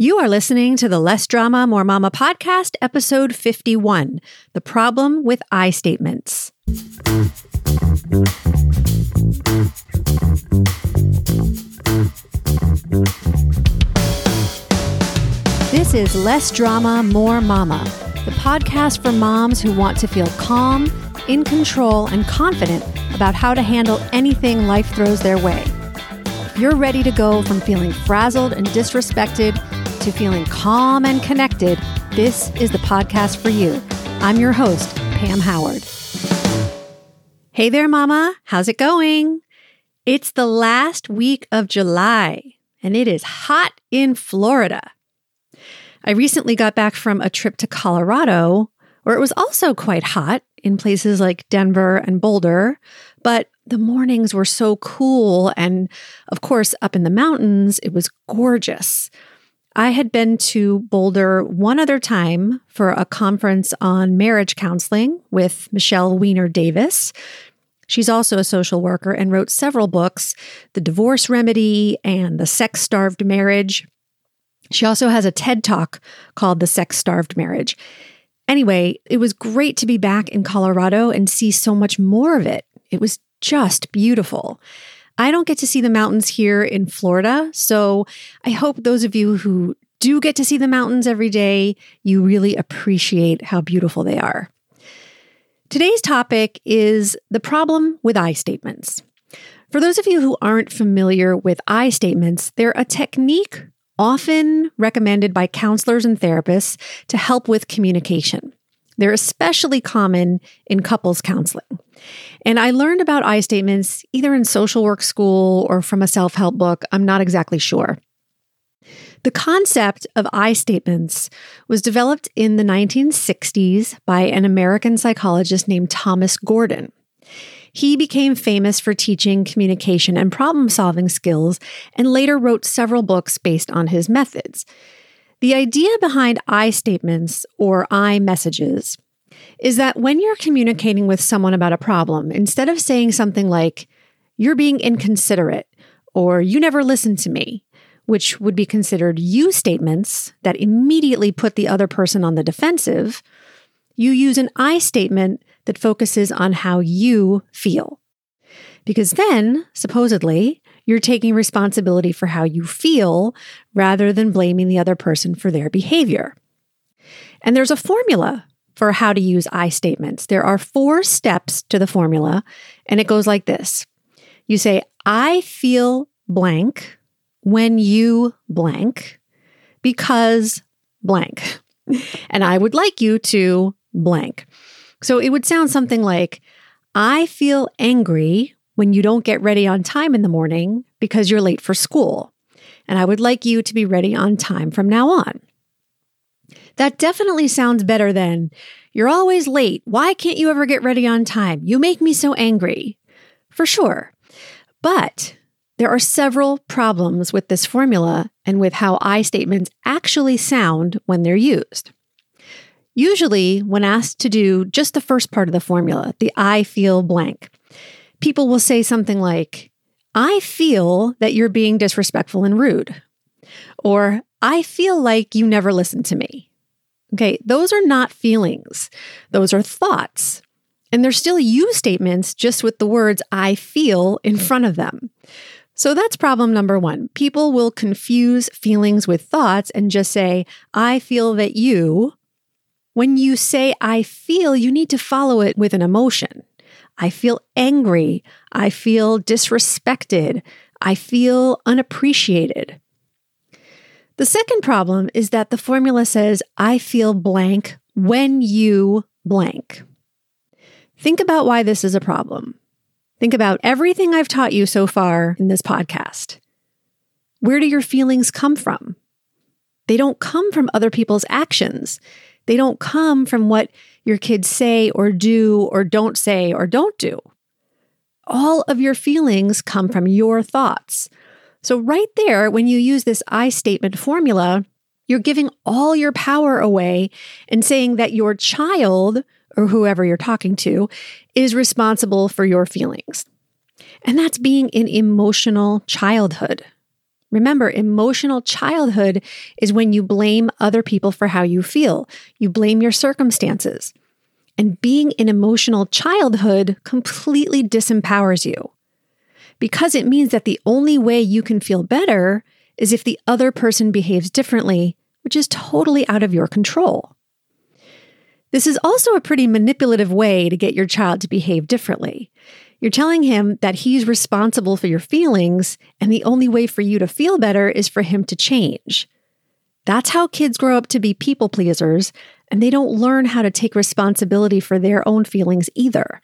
You are listening to the Less Drama, More Mama podcast, episode 51 The Problem with I Statements. This is Less Drama, More Mama, the podcast for moms who want to feel calm, in control, and confident about how to handle anything life throws their way. You're ready to go from feeling frazzled and disrespected to feeling calm and connected, this is the podcast for you. I'm your host, Pam Howard. Hey there, Mama. How's it going? It's the last week of July, and it is hot in Florida. I recently got back from a trip to Colorado, where it was also quite hot in places like Denver and Boulder, but the mornings were so cool. And of course, up in the mountains, it was gorgeous. I had been to Boulder one other time for a conference on marriage counseling with Michele Weiner Davis. She's also a social worker and wrote several books The Divorce Remedy and The Sex Starved Marriage. She also has a TED talk called The Sex Starved Marriage. Anyway, it was great to be back in Colorado and see so much more of it. It was just beautiful. I don't get to see the mountains here in Florida. So I hope those of you who do get to see the mountains every day, you really appreciate how beautiful they are. Today's topic is the problem with I statements. For those of you who aren't familiar with I statements, they're a technique often recommended by counselors and therapists to help with communication. They're especially common in couples counseling. And I learned about I statements either in social work school or from a self help book. I'm not exactly sure. The concept of I statements was developed in the 1960s by an American psychologist named Thomas Gordon. He became famous for teaching communication and problem solving skills and later wrote several books based on his methods. The idea behind I statements or I messages is that when you're communicating with someone about a problem, instead of saying something like, you're being inconsiderate, or you never listen to me, which would be considered you statements that immediately put the other person on the defensive, you use an I statement that focuses on how you feel. Because then, supposedly, you're taking responsibility for how you feel rather than blaming the other person for their behavior. And there's a formula for how to use I statements. There are four steps to the formula, and it goes like this You say, I feel blank when you blank because blank. And I would like you to blank. So it would sound something like, I feel angry when you don't get ready on time in the morning because you're late for school. And I would like you to be ready on time from now on. That definitely sounds better than, you're always late. Why can't you ever get ready on time? You make me so angry. For sure. But there are several problems with this formula and with how I statements actually sound when they're used. Usually, when asked to do just the first part of the formula, the I feel blank, people will say something like, I feel that you're being disrespectful and rude. Or, I feel like you never listen to me. Okay, those are not feelings, those are thoughts. And they're still you statements, just with the words I feel in front of them. So that's problem number one. People will confuse feelings with thoughts and just say, I feel that you. When you say I feel, you need to follow it with an emotion. I feel angry. I feel disrespected. I feel unappreciated. The second problem is that the formula says, I feel blank when you blank. Think about why this is a problem. Think about everything I've taught you so far in this podcast. Where do your feelings come from? They don't come from other people's actions. They don't come from what your kids say or do or don't say or don't do. All of your feelings come from your thoughts. So, right there, when you use this I statement formula, you're giving all your power away and saying that your child or whoever you're talking to is responsible for your feelings. And that's being in emotional childhood. Remember, emotional childhood is when you blame other people for how you feel. You blame your circumstances. And being in emotional childhood completely disempowers you because it means that the only way you can feel better is if the other person behaves differently, which is totally out of your control. This is also a pretty manipulative way to get your child to behave differently. You're telling him that he's responsible for your feelings, and the only way for you to feel better is for him to change. That's how kids grow up to be people pleasers, and they don't learn how to take responsibility for their own feelings either.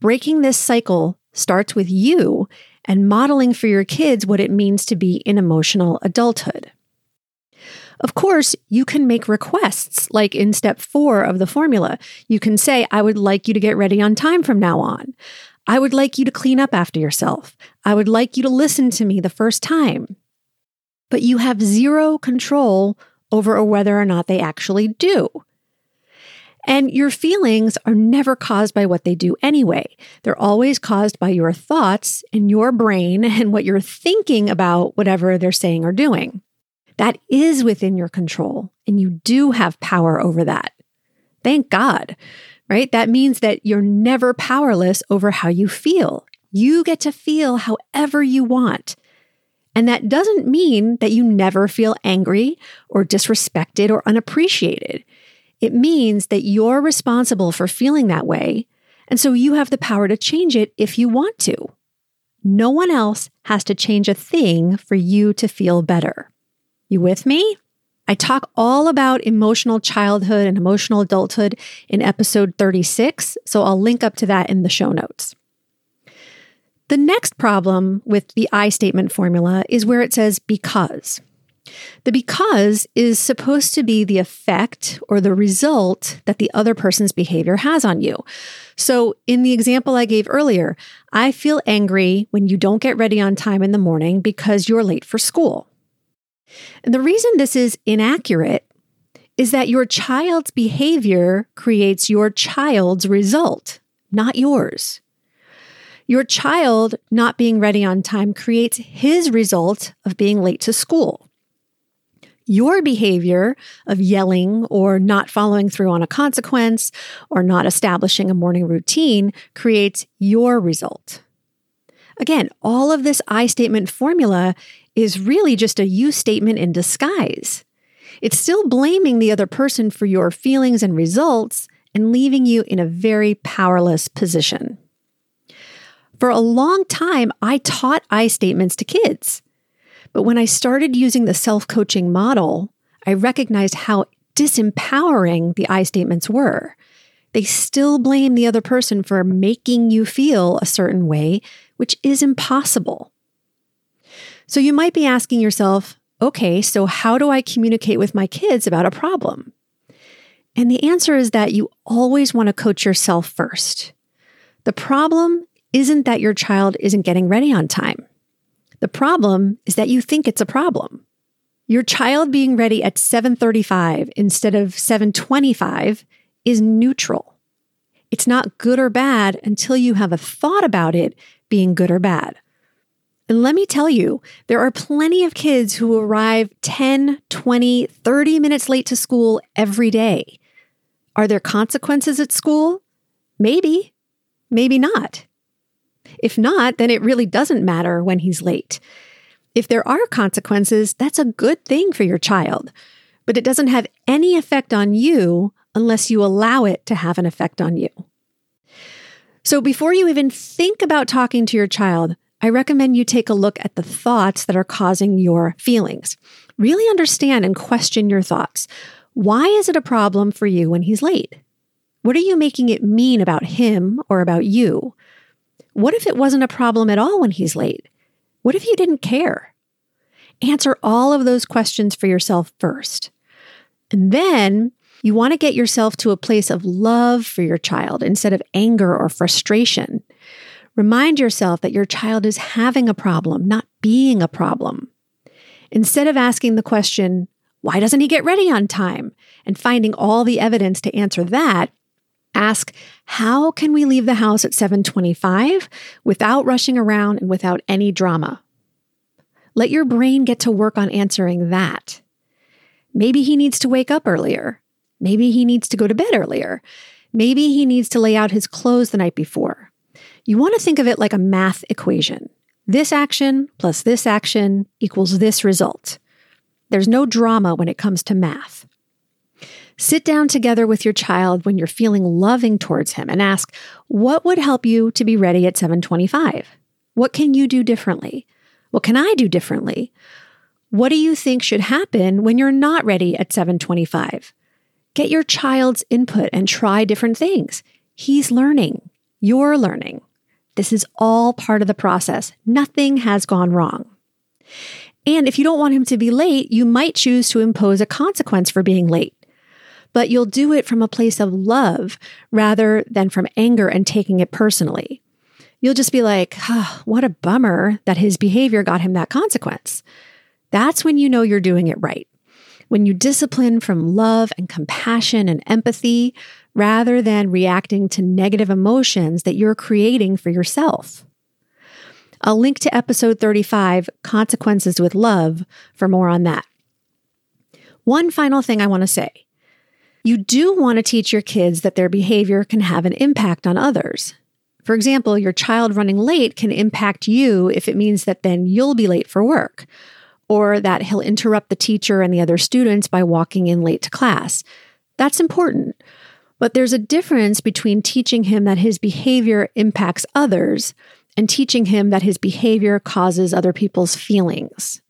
Breaking this cycle starts with you and modeling for your kids what it means to be in emotional adulthood. Of course, you can make requests, like in step four of the formula. You can say, I would like you to get ready on time from now on. I would like you to clean up after yourself. I would like you to listen to me the first time. But you have zero control over whether or not they actually do. And your feelings are never caused by what they do anyway. They're always caused by your thoughts and your brain and what you're thinking about whatever they're saying or doing. That is within your control, and you do have power over that. Thank God, right? That means that you're never powerless over how you feel. You get to feel however you want. And that doesn't mean that you never feel angry or disrespected or unappreciated. It means that you're responsible for feeling that way, and so you have the power to change it if you want to. No one else has to change a thing for you to feel better. You with me? I talk all about emotional childhood and emotional adulthood in episode 36, so I'll link up to that in the show notes. The next problem with the I statement formula is where it says because. The because is supposed to be the effect or the result that the other person's behavior has on you. So, in the example I gave earlier, I feel angry when you don't get ready on time in the morning because you're late for school. And the reason this is inaccurate is that your child's behavior creates your child's result, not yours. Your child not being ready on time creates his result of being late to school. Your behavior of yelling or not following through on a consequence or not establishing a morning routine creates your result. Again, all of this I statement formula is really just a you statement in disguise. It's still blaming the other person for your feelings and results and leaving you in a very powerless position. For a long time, I taught I statements to kids. But when I started using the self coaching model, I recognized how disempowering the I statements were. They still blame the other person for making you feel a certain way, which is impossible. So you might be asking yourself, okay, so how do I communicate with my kids about a problem? And the answer is that you always want to coach yourself first. The problem isn't that your child isn't getting ready on time. The problem is that you think it's a problem. Your child being ready at 7:35 instead of 7:25 is neutral. It's not good or bad until you have a thought about it being good or bad. And let me tell you, there are plenty of kids who arrive 10, 20, 30 minutes late to school every day. Are there consequences at school? Maybe, maybe not. If not, then it really doesn't matter when he's late. If there are consequences, that's a good thing for your child, but it doesn't have any effect on you unless you allow it to have an effect on you. So before you even think about talking to your child, I recommend you take a look at the thoughts that are causing your feelings. Really understand and question your thoughts. Why is it a problem for you when he's late? What are you making it mean about him or about you? What if it wasn't a problem at all when he's late? What if you didn't care? Answer all of those questions for yourself first. And then you want to get yourself to a place of love for your child instead of anger or frustration. Remind yourself that your child is having a problem, not being a problem. Instead of asking the question, why doesn't he get ready on time? And finding all the evidence to answer that, Ask, how can we leave the house at 725 without rushing around and without any drama? Let your brain get to work on answering that. Maybe he needs to wake up earlier. Maybe he needs to go to bed earlier. Maybe he needs to lay out his clothes the night before. You want to think of it like a math equation. This action plus this action equals this result. There's no drama when it comes to math. Sit down together with your child when you're feeling loving towards him and ask, what would help you to be ready at 725? What can you do differently? What can I do differently? What do you think should happen when you're not ready at 725? Get your child's input and try different things. He's learning. You're learning. This is all part of the process. Nothing has gone wrong. And if you don't want him to be late, you might choose to impose a consequence for being late but you'll do it from a place of love rather than from anger and taking it personally. You'll just be like, oh, what a bummer that his behavior got him that consequence. That's when you know you're doing it right. When you discipline from love and compassion and empathy rather than reacting to negative emotions that you're creating for yourself. I'll link to episode 35, Consequences with Love, for more on that. One final thing I want to say you do want to teach your kids that their behavior can have an impact on others. For example, your child running late can impact you if it means that then you'll be late for work, or that he'll interrupt the teacher and the other students by walking in late to class. That's important. But there's a difference between teaching him that his behavior impacts others and teaching him that his behavior causes other people's feelings.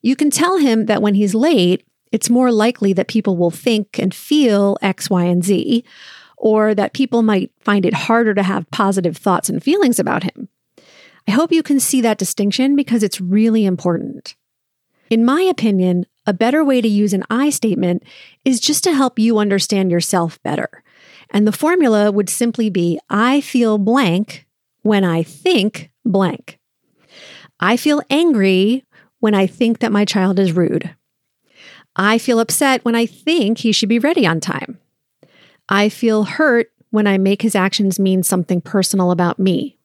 You can tell him that when he's late, it's more likely that people will think and feel X, Y, and Z, or that people might find it harder to have positive thoughts and feelings about him. I hope you can see that distinction because it's really important. In my opinion, a better way to use an I statement is just to help you understand yourself better. And the formula would simply be I feel blank when I think blank. I feel angry when I think that my child is rude. I feel upset when I think he should be ready on time. I feel hurt when I make his actions mean something personal about me.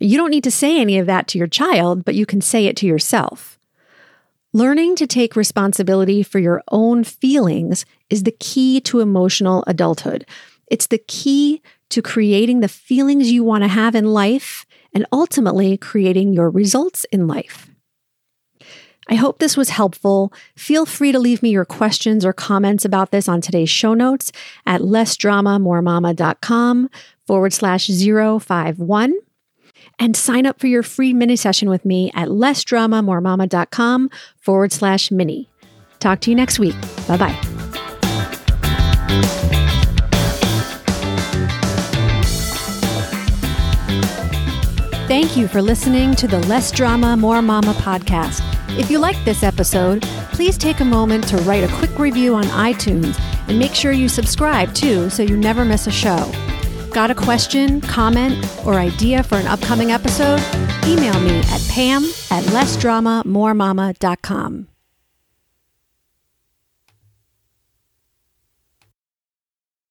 You don't need to say any of that to your child, but you can say it to yourself. Learning to take responsibility for your own feelings is the key to emotional adulthood. It's the key to creating the feelings you want to have in life and ultimately creating your results in life. I hope this was helpful. Feel free to leave me your questions or comments about this on today's show notes at lessdramamoremama.com forward slash 051. And sign up for your free mini session with me at lessdramamoremama.com forward slash mini. Talk to you next week. Bye bye. Thank you for listening to the Less Drama, More Mama podcast. If you liked this episode, please take a moment to write a quick review on iTunes and make sure you subscribe too so you never miss a show. Got a question, comment, or idea for an upcoming episode? Email me at pam at lessdramamoremama.com.